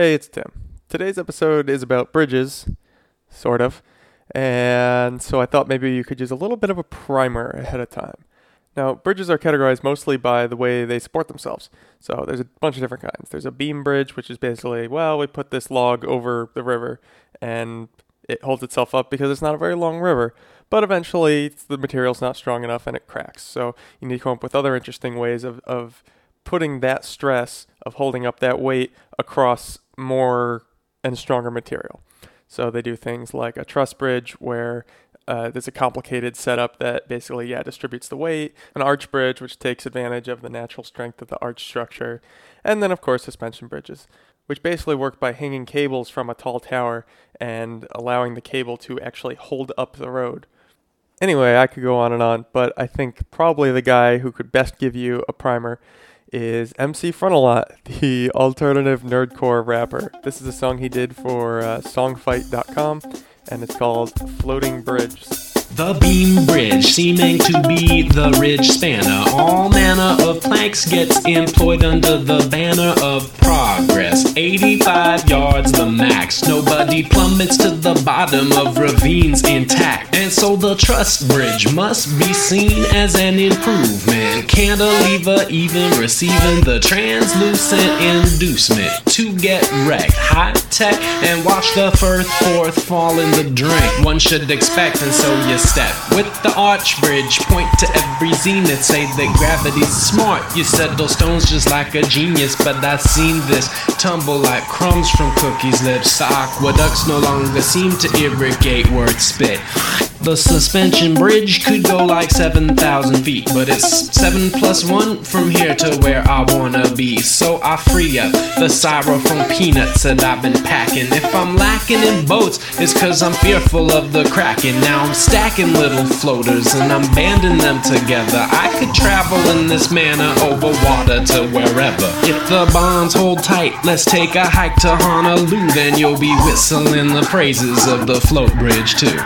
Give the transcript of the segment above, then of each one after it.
Hey, it's Tim. Today's episode is about bridges, sort of, and so I thought maybe you could use a little bit of a primer ahead of time. Now, bridges are categorized mostly by the way they support themselves. So there's a bunch of different kinds. There's a beam bridge, which is basically, well, we put this log over the river and it holds itself up because it's not a very long river. But eventually, the material's not strong enough and it cracks. So you need to come up with other interesting ways of, of putting that stress of holding up that weight across more and stronger material. So they do things like a truss bridge where uh, there's a complicated setup that basically, yeah, distributes the weight, an arch bridge, which takes advantage of the natural strength of the arch structure, and then, of course, suspension bridges, which basically work by hanging cables from a tall tower and allowing the cable to actually hold up the road. Anyway, I could go on and on, but I think probably the guy who could best give you a primer is MC Frontalot, the alternative nerdcore rapper. This is a song he did for uh, songfight.com, and it's called Floating Bridge. The beam bridge, seeming to be the ridge spanner. All manner of planks gets employed under the banner of progress. 85 yards the max. Nobody plummets to the bottom of ravines intact. And so the truss bridge must be seen as an improvement. Cantilever even receiving the translucent inducement to get wrecked. High tech and watch the first fourth fall in the drink. One should expect, and so you step with the arch bridge. Point to every zenith, say that gravity's smart. You settle stones just like a genius, but I've seen this tumble like crumbs from cookies' lips. The aqueducts no longer seem to irrigate word spit. The suspension bridge could go like 7,000 feet, but it's 7 plus 1 from here to where I wanna be. So I free up the styrofoam peanuts that I've been packing. If I'm lacking in boats, it's cause I'm fearful of the cracking. Now I'm stacking little floaters and I'm banding them together. I could travel in this manner over water to wherever. If the bonds hold tight, let's take a hike to Honolulu, then you'll be whistling the praises of the float bridge too.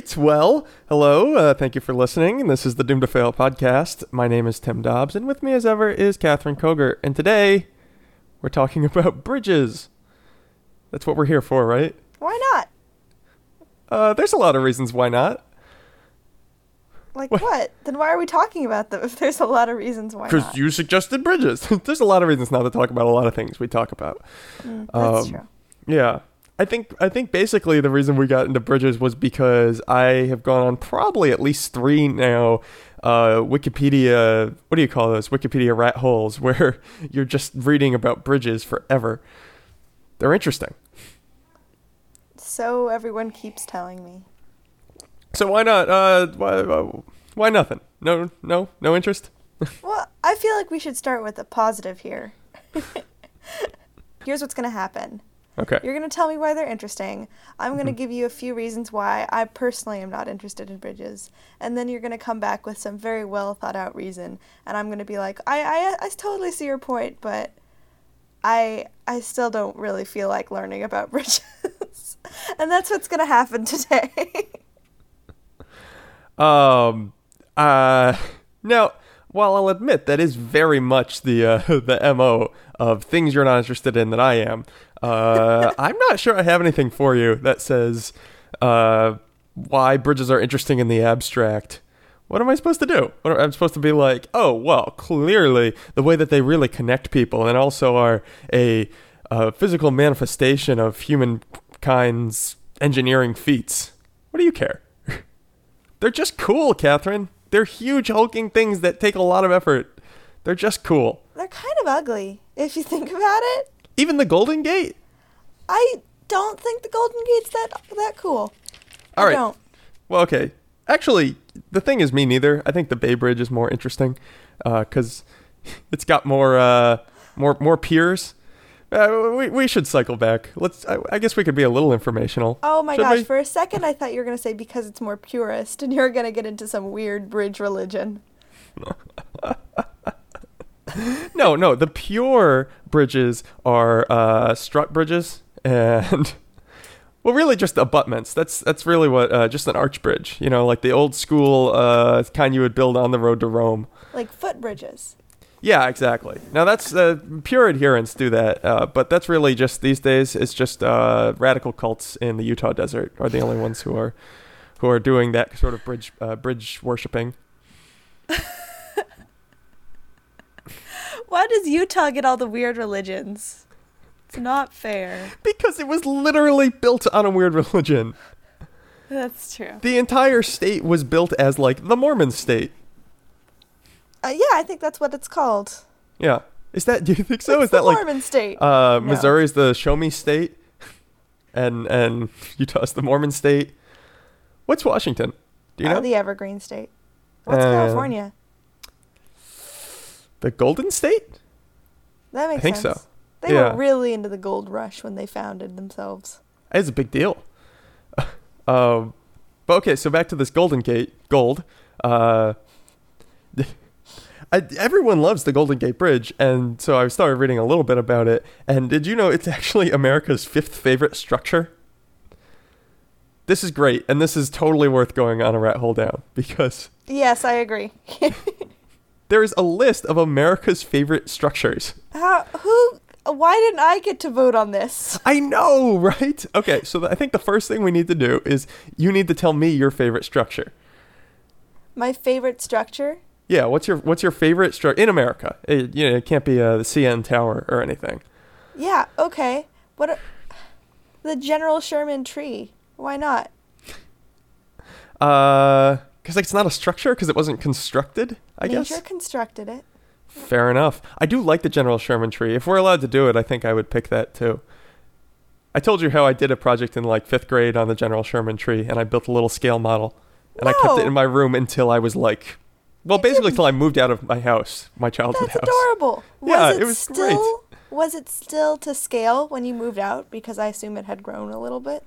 Right, well, hello, uh, thank you for listening. This is the Doomed to Fail podcast. My name is Tim Dobbs, and with me as ever is Catherine Koger. And today, we're talking about bridges. That's what we're here for, right? Why not? Uh, there's a lot of reasons why not. Like What? what? Then why are we talking about them if there's a lot of reasons why Because you suggested bridges. There's a lot of reasons not to talk about a lot of things we talk about. Mm, that's um, true. Yeah. I think I think basically the reason we got into bridges was because I have gone on probably at least three now uh, Wikipedia what do you call those Wikipedia rat holes where you're just reading about bridges forever. They're interesting. So everyone keeps telling me. So why not? Uh, why, why nothing? No, no, no interest. Well, I feel like we should start with a positive here. Here's what's going to happen. Okay. You're going to tell me why they're interesting. I'm going to give you a few reasons why I personally am not interested in bridges. And then you're going to come back with some very well thought out reason. And I'm going to be like, I, I, I totally see your point, but I, I still don't really feel like learning about bridges. and that's what's going to happen today. Um. Uh. Now, while I'll admit that is very much the uh, the mo of things you're not interested in that I am, uh, I'm not sure I have anything for you that says uh, why bridges are interesting in the abstract. What am I supposed to do? What am, I'm supposed to be like, oh well, clearly the way that they really connect people and also are a uh, physical manifestation of humankind's engineering feats. What do you care? They're just cool, Catherine. They're huge hulking things that take a lot of effort. They're just cool. They're kind of ugly, if you think about it. Even the Golden Gate. I don't think the Golden Gate's that that cool. All I right. don't. Well, okay. Actually, the thing is me neither. I think the Bay Bridge is more interesting because it's got more uh, more more piers. Uh, we, we should cycle back. Let's. I, I guess we could be a little informational. Oh my Should gosh, we? for a second I thought you were going to say because it's more purist and you're going to get into some weird bridge religion. No, no. The pure bridges are uh, strut bridges, and well, really just abutments. That's that's really what uh, just an arch bridge. You know, like the old school uh, kind you would build on the road to Rome. Like foot bridges. Yeah, exactly. Now that's uh, pure adherents do that, uh, but that's really just these days. It's just uh, radical cults in the Utah desert are the only ones who are who are doing that sort of bridge uh, bridge worshiping. Why does Utah get all the weird religions? It's not fair. Because it was literally built on a weird religion. That's true. The entire state was built as like the Mormon state. Uh, yeah, I think that's what it's called. Yeah. Is that? Do you think so? It's Is that like Mormon state? uh, No. Missouri's the Show Me state, and and Utah's the Mormon state? What's Washington? Do you Uh, know the Evergreen state. What's Uh, California? The Golden State? That makes I think sense. so. They Yeah. were really into the gold rush when they founded themselves. It's a big deal. um, but okay, so back to this Golden Gate gold. Uh, I, everyone loves the Golden Gate Bridge, and so I started reading a little bit about it. And did you know it's actually America's fifth favorite structure? This is great, and this is totally worth going on a rat hole down because Yes, I agree. There is a list of America's favorite structures. How? Who? Why didn't I get to vote on this? I know, right? Okay, so I think the first thing we need to do is you need to tell me your favorite structure. My favorite structure. Yeah, what's your what's your favorite structure in America? It, you know, it can't be uh, the CN Tower or anything. Yeah. Okay. What? a- the General Sherman tree. Why not? Uh, because it's not a structure because it wasn't constructed. I guess. Nature constructed it. Fair enough. I do like the General Sherman tree. If we're allowed to do it, I think I would pick that too. I told you how I did a project in like fifth grade on the General Sherman tree, and I built a little scale model, and I kept it in oh! my room until I was like, well, You basically didn't. I moved out of my house, my childhood That's house. adorable. Was Yeah, it, it was still was it still to scale when you moved out? Because I assume it had grown a little bit.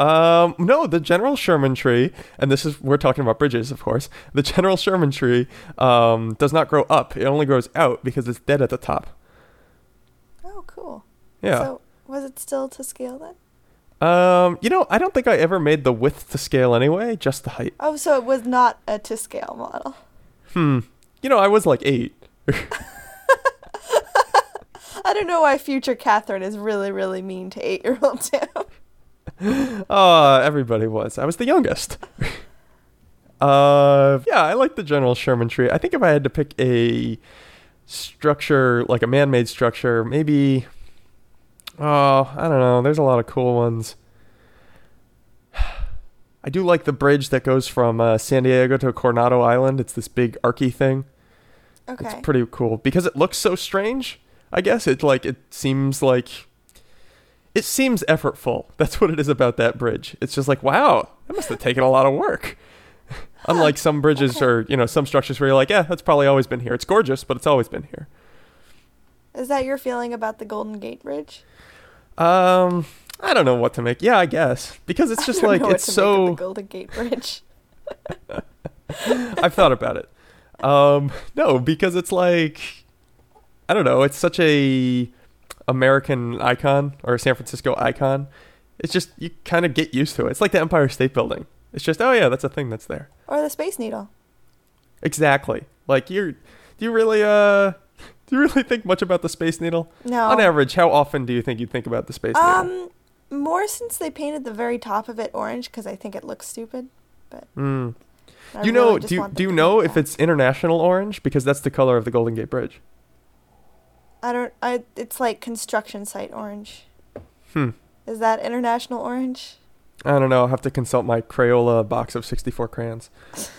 Um, no, the General Sherman tree, and this is we're talking about bridges, of course. The General Sherman tree um, does not grow up; it only grows out because it's dead at the top. Oh, cool. Yeah. So was it still to scale then? um, you know, I don't think I ever made the width to scale anyway, just the height. Oh, so it was not a to scale model. Hmm. You know, I was like eight. I don't know why future Catherine is really, really mean to eight year old Tim. Uh, everybody was. I was the youngest. uh, yeah, I like the General Sherman tree. I think if I had to pick a structure, like a man-made structure, maybe. Oh, I don't know. There's a lot of cool ones. I do like the bridge that goes from uh, San Diego to Coronado Island. It's this big archy thing. Okay. It's pretty cool because it looks so strange. I guess it like it seems like it seems effortful. That's what it is about that bridge. It's just like, wow, that must have taken a lot of work. Unlike some bridges okay. or, you know, some structures where you're like, yeah, that's probably always been here. It's gorgeous, but it's always been here. Is that your feeling about the Golden Gate Bridge? Um, I don't know what to make. Yeah, I guess because it's just like it's to make of so the Golden Gate Bridge. I've thought about it. Um, no, because it's like I don't know. It's such a American icon or a San Francisco icon. It's just you kind of get used to it. It's like the Empire State Building. It's just oh yeah, that's a thing that's there. or the Space Needle. Exactly. Like you're. Do you really uh? Do you really think much about the Space Needle? No. On average, how often do you think you'd think about the Space Needle? Um, more since they painted the very top of it orange because I think it looks stupid. But Hmm. You know? really just do you, do you know if it's international orange because that's the color of the Golden Gate Bridge? I don't. I. It's like construction site orange. Hmm. Is that international orange? I don't know. I'll have to consult my Crayola box of 64 crayons.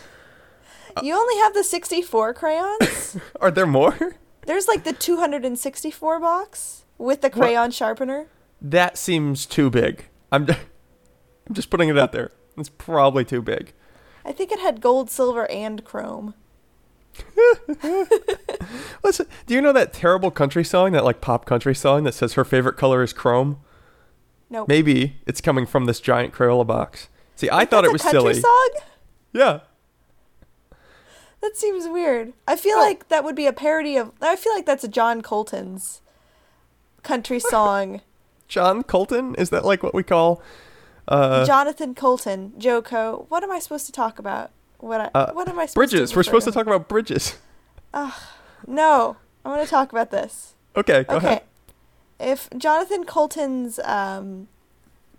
You only have the 64 crayons. Are there more? There's like the 264 box with the What? crayon sharpener. That seems too big. I'm, I'm just putting it out there. It's probably too big. I think it had gold, silver, and chrome. Listen, do you know that terrible country song, that like pop country song that says her favorite color is chrome? Nope. Maybe it's coming from this giant Crayola box. See, I thought it was a country silly. song? Yeah. That seems weird. I feel Oh. like that would be a parody of. I feel like that's a John Coulton's country song. John Coulton? Is that like what we call uh Jonathan Coulton, JoCo. What am I supposed to talk about? What I, Uh, what am I supposed bridges? We're supposed to talk about bridges. No, I want to talk about this. Okay, go okay. ahead. If Jonathan Coulton's um,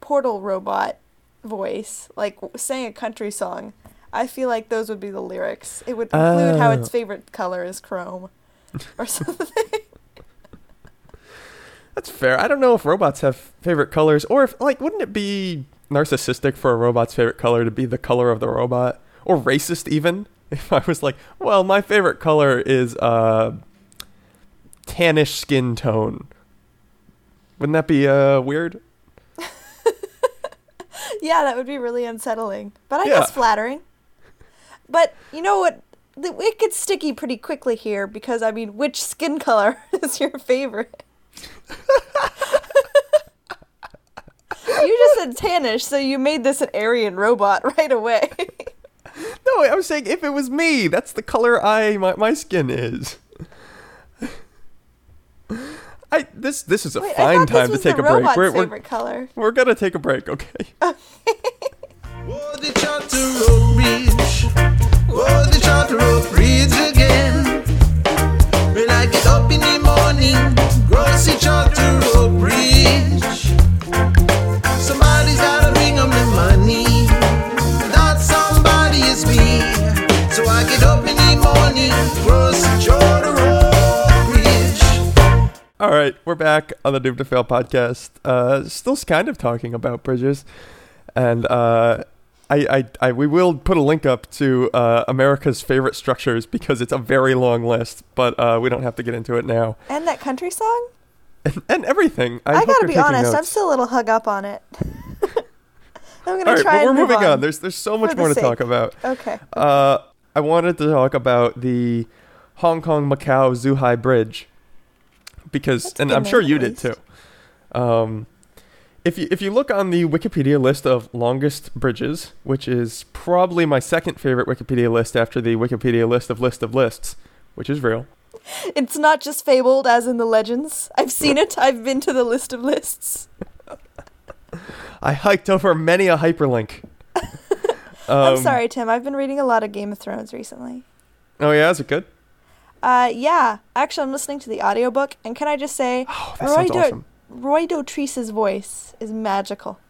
portal robot voice, like sang a country song, I feel like those would be the lyrics. It would include how its Oh. favorite color is chrome, or something. That's fair. I don't know if robots have favorite colors or if like wouldn't it be narcissistic for a robot's favorite color to be the color of the robot or racist even if I was like, well, my favorite color is uh tannish skin tone. Wouldn't that be uh weird? yeah, that would be really unsettling, but I Yeah. guess flattering. But you know what? It gets sticky pretty quickly here because I mean, which skin color is your favorite? you just said tannish, so you made this an Aryan robot right away. No, I was saying if it was me, that's the color I my, my skin is. I this this is a Wait, fine time to take a break. We're, we're, color. we're gonna take a break, okay? Oh, All right, we're back on the Doomed to Fail podcast. Uh, still kind of talking about bridges, and uh, I, I, I, we will put a link up to uh, America's favorite structures because it's a very long list, but uh, we don't have to get into it now. And that country song? And, and everything. I, I, gotta be taking honest, I'm still a little hung up on it. I'm gonna All right, try but we're and moving on. on. There's there's so much more to sake. talk about. Okay. Uh, I wanted to talk about the Hong Kong Macau Zhuhai Bridge because, and I'm sure you did too. Um, if you if you look on the Wikipedia list of longest bridges, which is probably my second favorite Wikipedia list after the Wikipedia list of list of lists, which is real. It's not just fabled as in the legends. I've seen it. I've been to the list of lists. I hiked over many a hyperlink. I'm Um, sorry, Tim. I've been reading a lot of Game of Thrones recently. Oh yeah, is it good? Uh, yeah. Actually, I'm listening to the audiobook, and can I just say, Oh, Roy, Do- awesome. Roy Dotrice's voice is magical.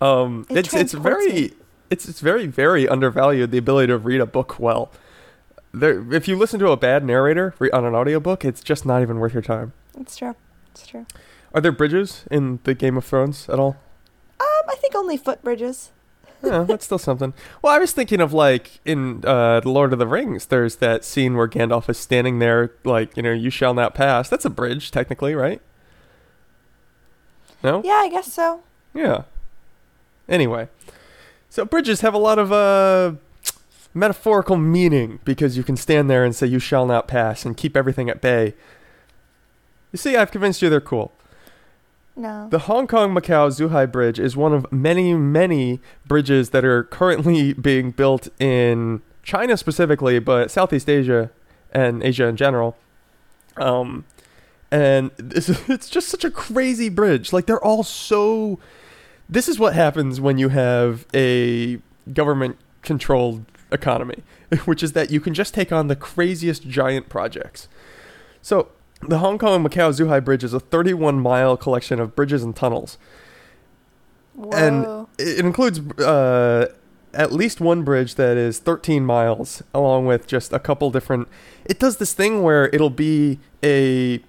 Um, It it's it's very me. it's it's very very undervalued the ability to read a book well. There, if you listen to a bad narrator re- on an audiobook, it's just not even worth your time. It's true. It's true. Are there bridges in the Game of Thrones at all? Um, I think only footbridges. Yeah, that's still something. Well, I was thinking of like in uh, the Lord of the Rings. There's that scene where Gandalf is standing there, like you know, "You shall not pass." That's a bridge, technically, right? No. Yeah, I guess so. Yeah. Anyway, so bridges have a lot of uh, metaphorical meaning because you can stand there and say "You shall not pass" and keep everything at bay. You see, I've convinced you they're cool. No. The Hong Kong Macau Zhuhai Bridge is one of many, many bridges that are currently being built in China specifically, but Southeast Asia and Asia in general. Um, and this, it's just such a crazy bridge. Like they're all so. This is what happens when you have a government-controlled economy, which is that you can just take on the craziest giant projects. So the Hong Kong and Macau Zhuhai Bridge is a 31 mile collection of bridges and tunnels. Whoa. And it includes uh, at least one bridge that is 13 miles, along with just a couple different. It does this thing where it'll be a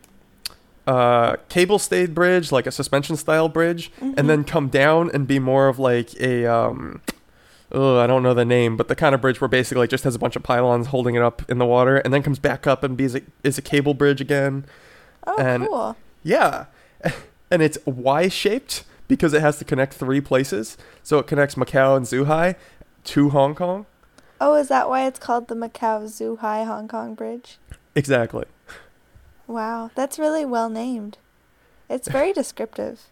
uh, cable stayed bridge, like a suspension style bridge, and then come down and be more of like a. Um, oh, I don't know the name, but the kind of bridge where basically it just has a bunch of pylons holding it up in the water, and then comes back up and be a, is a cable bridge again. oh, and- cool. Yeah. And it's Y shaped because it has to connect three places. So it connects Macau and Zhuhai to Hong Kong. Oh, is that why it's called the Macau Zhuhai Hong Kong Bridge? Exactly. Wow, that's really well named. It's very descriptive.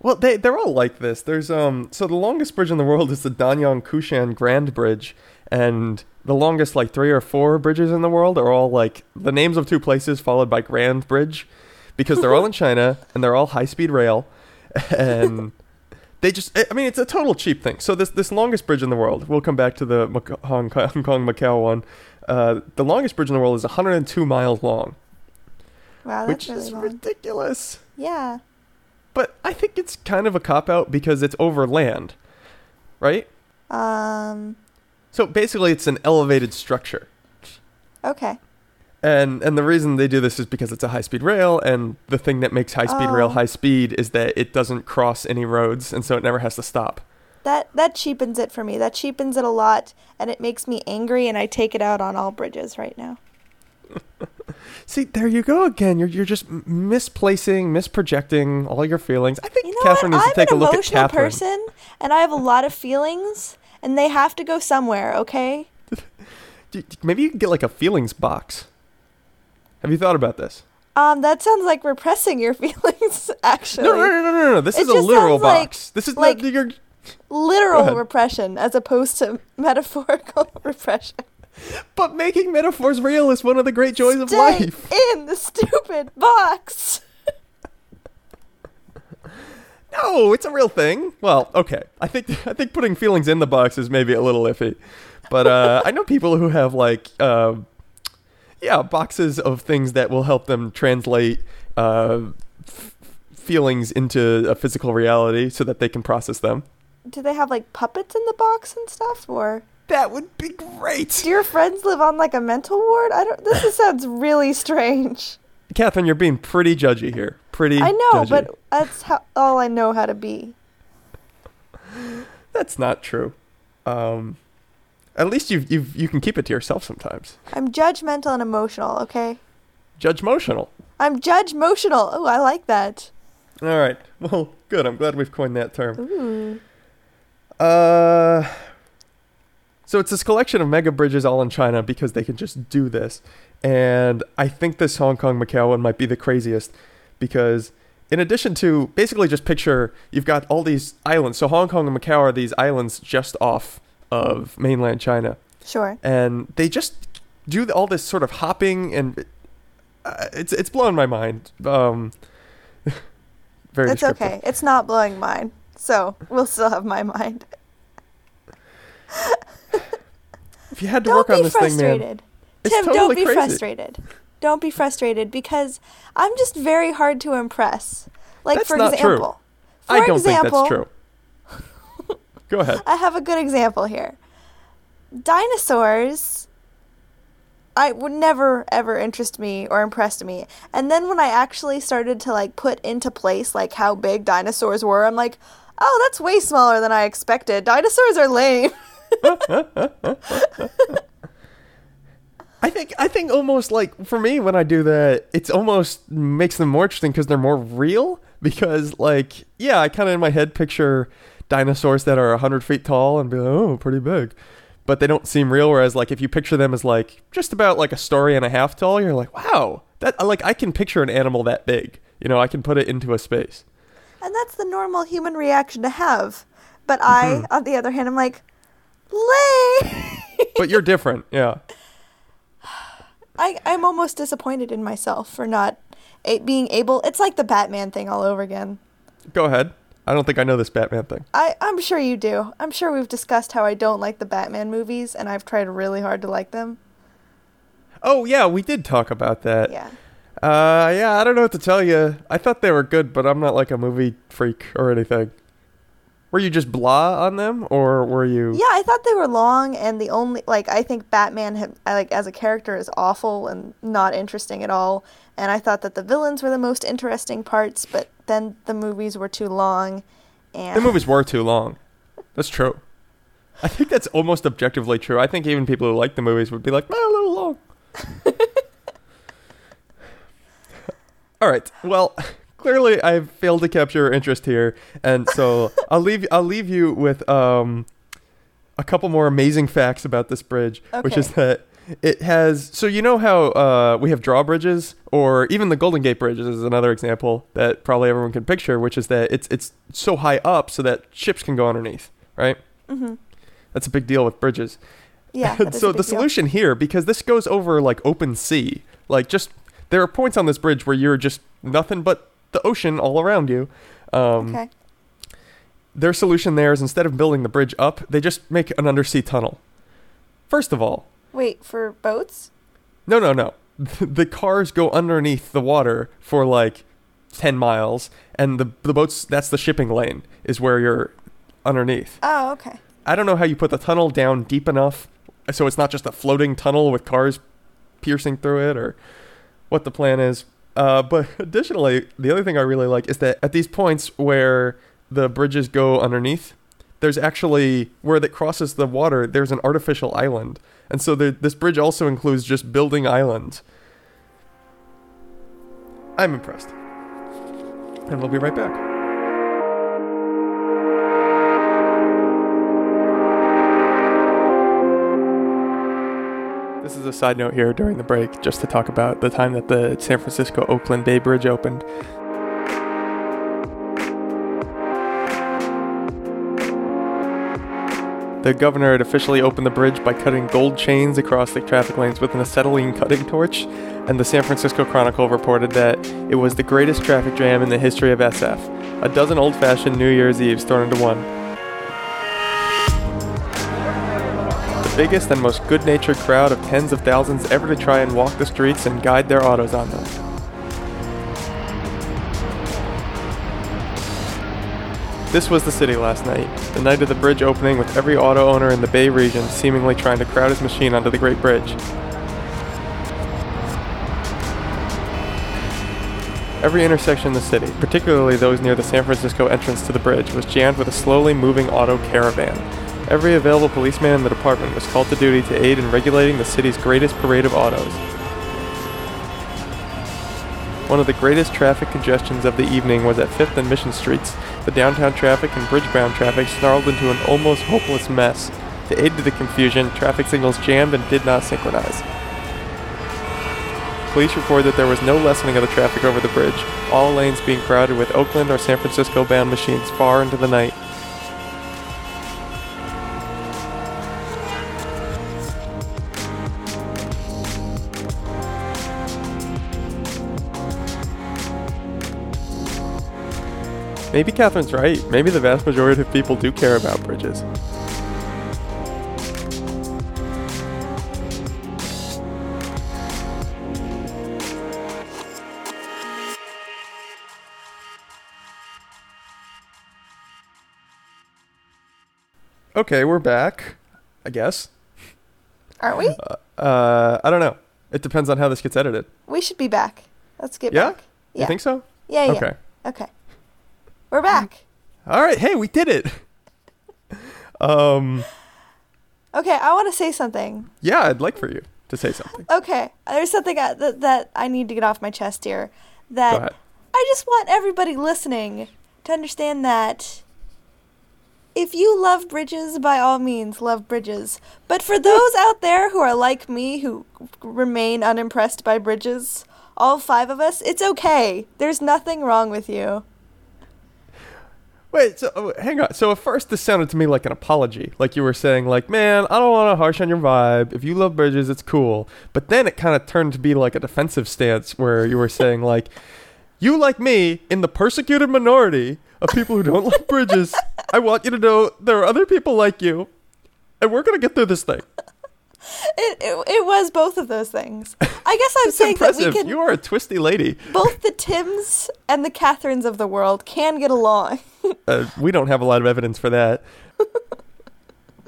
Well, they they're all like this. There's um so the longest bridge in the world is the Danyang Kunshan Grand Bridge, and the longest like three or four bridges in the world are all like the names of two places followed by Grand Bridge, because they're all in China and they're all high speed rail, and they just I mean it's a total cheap thing. So this this longest bridge in the world. We'll come back to the Mac- Hong Kong, Hong Kong Macau one. Uh, the longest bridge in the world is 102 miles long, Wow, that's which really is long. ridiculous. Yeah. But I think it's kind of a cop out because it's over land, right? Um. So basically, it's an elevated structure, Okay. and and the reason they do this is because it's a high speed rail, and the thing that makes high speed rail Oh. high speed is that it doesn't cross any roads, and so it never has to stop. That that cheapens it for me. That cheapens it a lot, and it makes me angry, and I take it out on all bridges right now. See, there you go again. You're you're just misplacing, misprojecting all your feelings. I think You know Catherine what? needs I'm to take a look at emotional Catherine. person, and I have a lot of feelings, and they have to go somewhere. Okay. Maybe you can get like a feelings box. Have you thought about this? Um, that sounds like repressing your feelings. Actually, No, no, no, no, no, no. This It is a literal sounds like- box. this is like- not your. literal repression as opposed to metaphorical repression. But making metaphors real is one of the great joys of Stay life. in the stupid box. No, it's a real thing. Well, okay. I think I think putting feelings in the box is maybe a little iffy, but uh, I know people who have like, uh, yeah, boxes of things that will help them translate uh, f- feelings into a physical reality so that they can process them. Do they have like puppets in the box and stuff, or That would be great. do your friends live on like a mental ward? I don't. This sounds really strange. Catherine, you're being pretty judgy here. Pretty. I know, judgy. but that's how all I know how to be. that's not true. Um, at least you you you can keep it to yourself sometimes. I'm judgmental and emotional. Okay. Judge motional. I'm judge motional. Oh, I like that. All right. Well, good. I'm glad we've coined that term. Ooh. Uh, so it's this collection of mega bridges all in China because they can just do this. And I think this Hong Kong Macau one might be the craziest because in addition to basically just picture you've got all these islands. So Hong Kong and Macau are these islands just off of mainland China. Sure. And they just do all this sort of hopping and uh, it's it's blowing my mind. Um very It's okay. It's not blowing mine. So we'll still have my mind. If you had to Don't work on be this thing, man. frustrated. it's Tim, don't be crazy. frustrated. Don't be frustrated because I'm just very hard to impress. Like That's for not true. example, for I don't example, think that's true. Go ahead. I have a good example here. Dinosaurs I would never ever interest me or impressed me. And then when I actually started to like put into place like how big dinosaurs were, I'm like, "Oh, that's way smaller than I expected. Dinosaurs are lame." I think I think almost like for me when I do that, it's almost makes them more interesting because they're more real. Because like yeah, I kind of in my head picture dinosaurs that are hundred feet tall and be like, oh, pretty big, but they don't seem real. Whereas like if you picture them as like just about like a story and a half tall, you're like, wow, that like I can picture an animal that big. You know, I can put it into a space. And that's the normal human reaction to have. But I, mm-hmm. on the other hand, I'm like, lame. But you're different, yeah. I, I'm almost disappointed in myself for not a- being able. It's like the Batman thing all over again. Go ahead. I don't think I know this Batman thing. I, I'm sure you do. I'm sure we've discussed how I don't like the Batman movies, and I've tried really hard to like them. Oh yeah, we did talk about that. Yeah. Uh, yeah, I don't know what to tell you. I thought they were good, but I'm not like a movie freak or anything. Were you just blah on them, or were you? Yeah, I thought they were long, and the only like I think Batman had, like as a character is awful and not interesting at all. And I thought that the villains were the most interesting parts, but then the movies were too long. And The movies were too long. That's true. I think that's almost objectively true. I think even people who like the movies would be like, "Eh, a little long. All right. Well, clearly I've failed to capture your interest here, and so I'll leave. I'll leave you with um, a couple more amazing facts about this bridge, which is that it has. So you know how uh, we have drawbridges, or even the Golden Gate Bridge is another example that probably everyone can picture, which is that it's it's so high up so that ships can go underneath, right? Mm-hmm. That's a big deal with bridges. Yeah. so the big deal. solution here, because this goes over like open sea, like just there are points on this bridge where you're just nothing but the ocean all around you. Um, Okay. Their solution there is instead of building the bridge up, they just make an undersea tunnel. First of all, Wait for boats. no, no, no. The cars go underneath the water for like 10 miles, and the, the boats, that's the shipping lane, is where you're underneath. Oh, okay. I don't know how you put the tunnel down deep enough so it's not just a floating tunnel with cars piercing through it or what the plan is. Uh, but additionally, the other thing I really like is that at these points where the bridges go underneath, there's actually where that crosses the water, there's an artificial island. And so there, this bridge also includes just building islands. I'm impressed. And we'll be right back. This is a side note here during the break, just to talk about the time that the San Francisco Oakland Bay Bridge opened. The governor had officially opened the bridge by cutting gold chains across the traffic lanes with an acetylene cutting torch, and the San Francisco Chronicle reported that it was the greatest traffic jam in the history of SF. A dozen old fashioned New Year's Eves thrown into one. Biggest and most good natured crowd of tens of thousands ever to try and walk the streets and guide their autos on them. This was the city last night, the night of the bridge opening with every auto owner in the Bay region seemingly trying to crowd his machine onto the Great Bridge. Every intersection in the city, particularly those near the San Francisco entrance to the bridge, was jammed with a slowly moving auto caravan. Every available policeman in the department was called to duty to aid in regulating the city's greatest parade of autos. One of the greatest traffic congestions of the evening was at 5th and Mission Streets. The downtown traffic and bridge-bound traffic snarled into an almost hopeless mess. To aid to the confusion, traffic signals jammed and did not synchronize. Police report that there was no lessening of the traffic over the bridge, all lanes being crowded with Oakland or San Francisco bound machines far into the night. Maybe Catherine's right. Maybe the vast majority of people do care about bridges. Okay, we're back. I guess. Aren't we? Uh, I don't know. It depends on how this gets edited. we should be back. Let's get Yeah? back. You Yeah. think so? Yeah, yeah. Okay. Okay. We're back. All right. Hey, we did it. um. Okay, I want to say something. Yeah, I'd like for you to say something. Okay, there's something I, that, that I need to get off my chest here. That. I just want everybody listening to understand that if you love bridges, by all means, love bridges. But for those out there who are like me, who remain unimpressed by bridges, all five of us, it's okay. There's nothing wrong with you. Wait, so oh, hang on. So at first this sounded to me like an apology, like you were saying, like, "Man, I don't want to harsh on your vibe. If you love bridges, it's cool." But then it kind of turned to be like a defensive stance, where you were saying, like, "You like me in the persecuted minority of people who don't like bridges. I want you to know there are other people like you, and we're gonna get through this thing." It, it, it was both of those things. I guess I'm saying that we can. You are a twisty lady. both the Tims and the Catherines of the world can get along. Uh, we don't have a lot of evidence for that.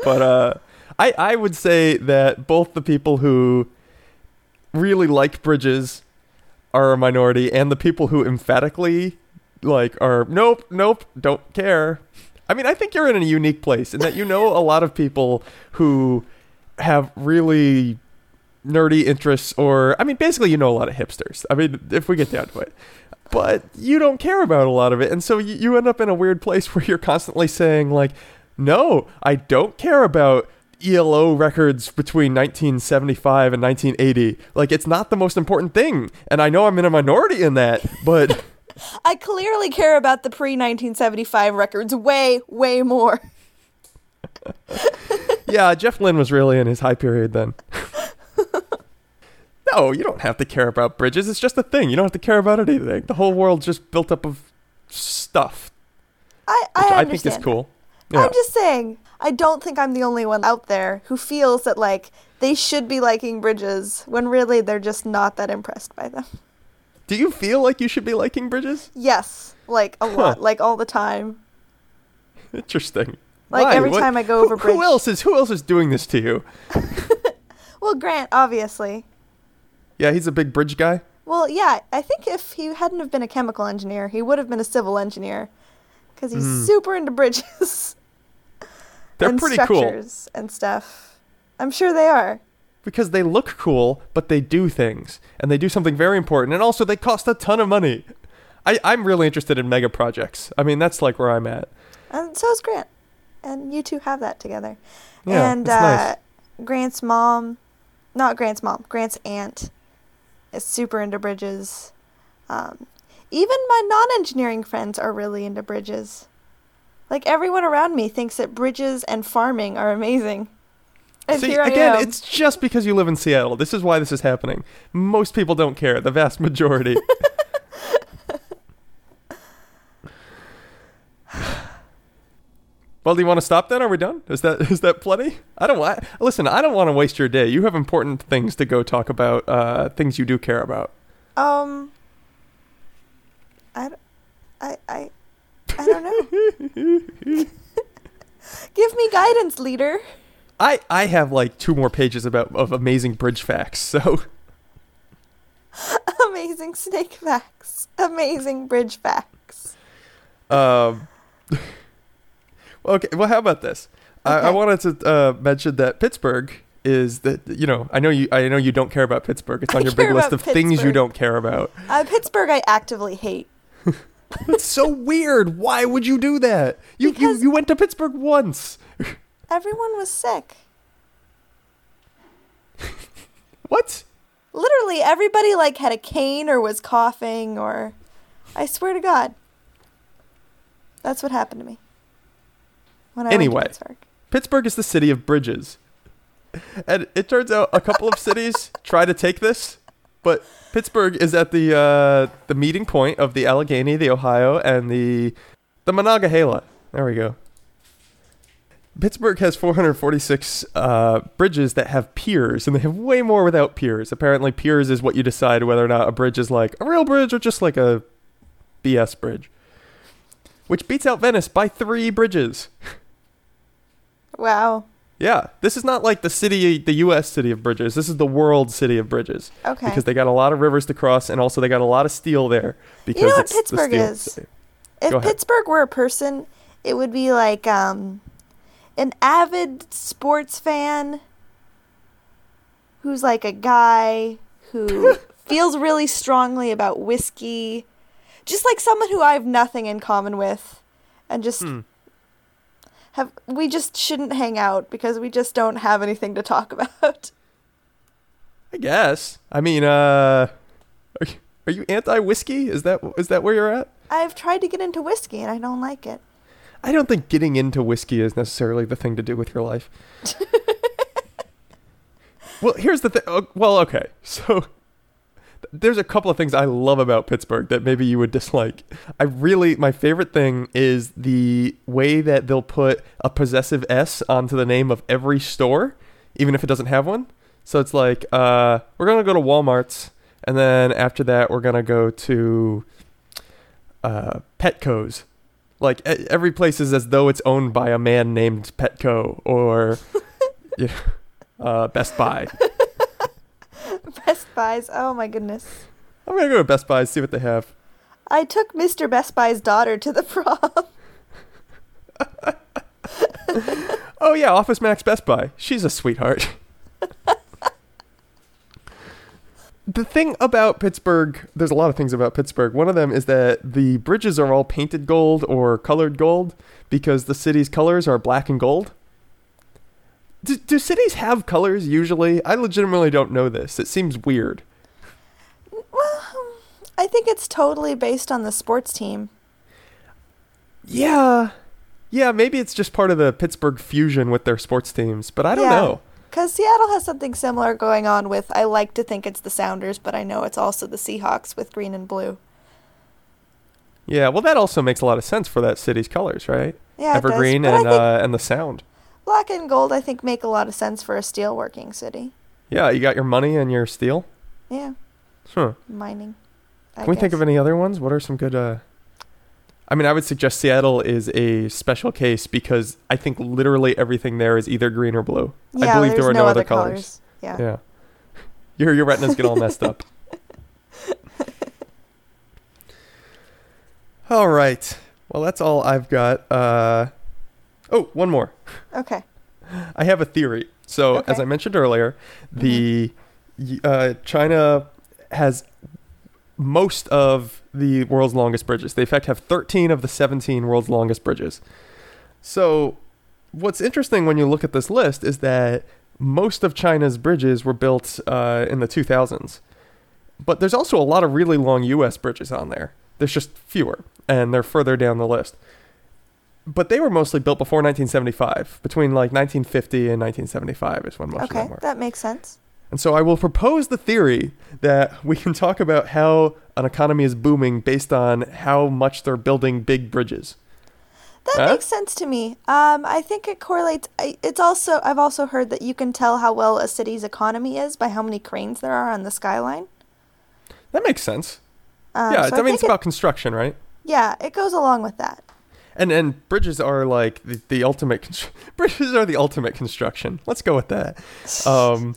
but uh, I I would say that both the people who really like bridges are a minority, and the people who emphatically like are nope, nope, don't care. I mean, I think you're in a unique place in that you know a lot of people who have really nerdy interests, or I mean, basically, you know a lot of hipsters. I mean, if we get down to it. But you don't care about a lot of it, and so you, you end up in a weird place where you're constantly saying like, No, I don't care about ELO records between 1975 and 1980. Like, it's not the most important thing. And I know I'm in a minority in that, but I clearly care about the pre 1975 records way, way more. yeah, Jeff Lynne was really in his high period then. no, you don't have to care about bridges. It's just a thing. You don't have to care about anything. The whole world's just built up of stuff, I, I, which I, think is cool. Yeah. I'm just saying, I don't think I'm the only one out there who feels that, like, they should be liking bridges when really they're just not that impressed by them. Do you feel like you should be liking bridges? Yes, like a lot, like all the time. Interesting. Like Why? every What- time I go who- over bridge. Who else is who else is doing this to you? Well, Grant, obviously. Yeah, he's a big bridge guy. Well, yeah, I think if he hadn't have been a chemical engineer, he would have been a civil engineer. Because he's super into bridges. They're pretty cool and stuff. I'm sure they are. because they look cool, but they do things and they do something very important, and also they cost a ton of money. I, I'm really interested in mega projects. I mean, that's like where I'm at. And so is Grant. And you two have that together. Yeah, and it's uh, nice. Grant's mom, not Grant's mom, Grant's aunt is super into bridges. Um, even my non engineering friends are really into bridges. Like everyone around me thinks that bridges and farming are amazing. And See, here I again, am. it's just because you live in Seattle. This is why this is happening. Most people don't care. The vast majority. well, do you want to stop then? Are we done? Is that is that plenty? I don't want. Listen, I don't want to waste your day. You have important things to go talk about. Uh, things you do care about. Um, I, I, I, I don't know. Give me guidance, leader. I I have like two more pages about of amazing bridge facts. So Amazing snake facts. Amazing bridge facts. Um, okay, well, how about this? I, I wanted to uh, mention that Pittsburgh is that you know I know you I know you don't care about Pittsburgh. It's on I your big list of about things you don't care about. Uh, Pittsburgh, I actively hate. It's so weird. Why would you do that? You you, you went to Pittsburgh once. Everyone was sick. What? Literally, everybody like had a cane or was coughing or, I swear to God. That's what happened to me. When I Anyway. Pittsburgh. Pittsburgh is the city of bridges. And it turns out a couple of cities try to take this, but Pittsburgh is at the uh, the meeting point of the Allegheny, the Ohio, and the the Monongahela. There we go. Pittsburgh has 446 uh, bridges that have piers, and they have way more without piers. Apparently, piers is what you decide whether or not a bridge is like a real bridge or just like a BS bridge, which beats out Venice by three bridges. Wow. Yeah, this is not like the city, the U.S. city of bridges. This is the world city of bridges. Okay. Because they got a lot of rivers to cross, and also they got a lot of steel there. Because you know what Pittsburgh is? city. If Pittsburgh were a person, it would be like um, an avid sports fan who's like a guy who feels really strongly about whiskey, just like someone who I have nothing in common with, and just Hmm. Have we just shouldn't hang out because we just don't have anything to talk about. I guess. I mean, uh, are you, are you anti-whiskey? Is that is that where you're at? I've tried to get into whiskey and I don't like it. I don't think getting into whiskey is necessarily the thing to do with your life. well, here's the thing. Well, okay. So there's a couple of things I love about Pittsburgh that maybe you would dislike. I really my favorite thing is the way that they'll put a possessive S onto the name of every store, even if it doesn't have one. So it's like uh, we're gonna go to Walmart's, and then after that we're gonna go to uh, Petco's. Like every place is as though it's owned by a man named Petco or yeah, uh, Best Buy. Best Buys. Oh my goodness. I'm gonna go to Best Buy see what they have. I took Mr. Best Buy's daughter to the prom. Oh yeah, Office Max Best Buy. She's a sweetheart. the thing about Pittsburgh, there's a lot of things about Pittsburgh. One of them is that the bridges are all painted gold or colored gold because the city's colors are black and gold. Do, do cities have colors usually? I legitimately don't know this. It seems weird. Well, I think it's totally based on the sports team. Yeah. Yeah, maybe it's just part of the Pittsburgh fusion with their sports teams, but I don't Yeah. know. Because Seattle has something similar going on with, I like to think it's the Sounders, but I know it's also the Seahawks with green and blue. Yeah, well, that also makes a lot of sense for that city's colors, right? Yeah. Evergreen and uh, and the sound. Black and gold, I think, make a lot of sense for a steelworking city. Yeah, you got your money and your steel. Yeah, Huh. mining. I Can we think of any other ones? What are some good? Uh... I mean, I would suggest Seattle is a special case because I think literally everything there is either green or blue. Yeah, I believe there are no, no other other colors. Yeah. Yeah. Your your retinas get all messed up. all right. Well, that's all I've got. Uh, oh, one more. Okay. I have a theory. So, as Okay. Mm-hmm. I mentioned earlier, the y uh, China has most of the world's longest bridges. They, in fact, have 13 of the 17 world's longest bridges. So, what's interesting when you look at this list is that most of China's bridges were built uh, in the 2000s. But there's also a lot of really long U.S. bridges on there. There's just fewer, and they're further down the list. But they were mostly built before 1975. Between like 1950 and 1975 is when most of them were. that makes sense. And so I will propose the theory that we can talk about how an economy is booming based on how much they're building big bridges. That Huh? makes sense to me. Um, I think it correlates. I, it's also I've also heard that you can tell how well a city's economy is by how many cranes there are on the skyline. That makes sense. Um, yeah, so I mean think it's it- about construction, right? yeah, it goes along with that. And and bridges are like the, the ultimate constr- bridges are the ultimate construction. Let's go with that. Um,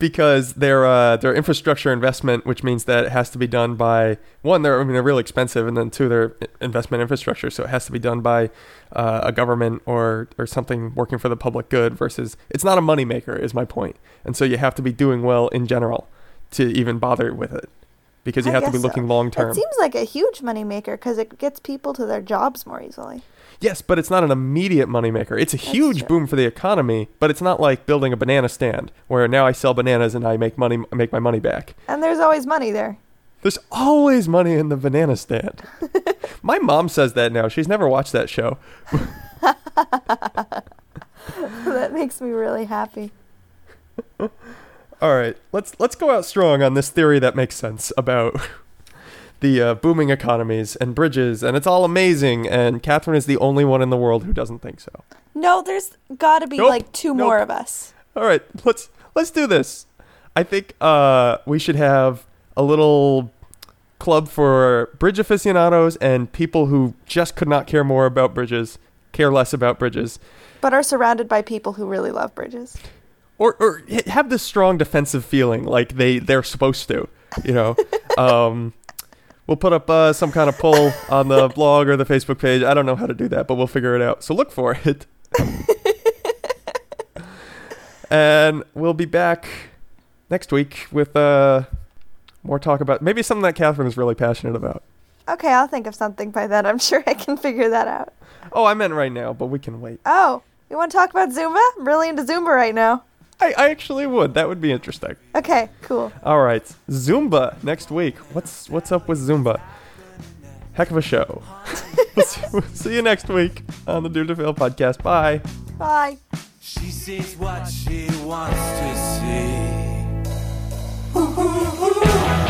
because they're uh, they're infrastructure investment, which means that it has to be done by one. They're I mean they're really expensive, and then two, they're investment infrastructure, so it has to be done by uh, a government or or something working for the public good. Versus it's not a moneymaker, is my point. And so you have to be doing well in general to even bother with it, because you I have to be guess so. looking long term. It seems like a huge moneymaker because it gets people to their jobs more easily. Yes, but it's not an immediate moneymaker. It's a huge true. boom for the economy, but it's not like building a banana stand where now I sell bananas and I make money make my money back. And there's always money there. There's always money in the banana stand. my mom says that now. She's never watched that show. that makes me really happy. All right, let's let's go out strong on this theory that makes sense about the uh, booming economies and bridges, and it's all amazing. And Catherine is the only one in the world who doesn't think so. No, there's got to be Nope, like two nope. more of us. All right, let's let's do this. I think uh, we should have a little club for bridge aficionados and people who just could not care more about bridges, care less about bridges, But are surrounded by people who really love bridges. Or or have this strong defensive feeling like they they're supposed to. You know, um, we'll put up uh, some kind of poll on the blog or the Facebook page. I don't know how to do that, but we'll figure it out. So look for it. and we'll be back next week with uh, more talk about maybe something that Catherine is really passionate about. Okay, I'll think of something by then. I'm sure I can figure that out. Oh, I meant right now, but we can wait. Oh, you want to talk about Zumba? I'm really into Zumba right now. I, I actually would. That would be interesting. Okay, cool. All right, Zumba next week. What's what's up with Zumba? Heck of a show. we'll, see, we'll see you next week on the Doomed to Fail podcast. Bye. Bye. She says what she wants to say.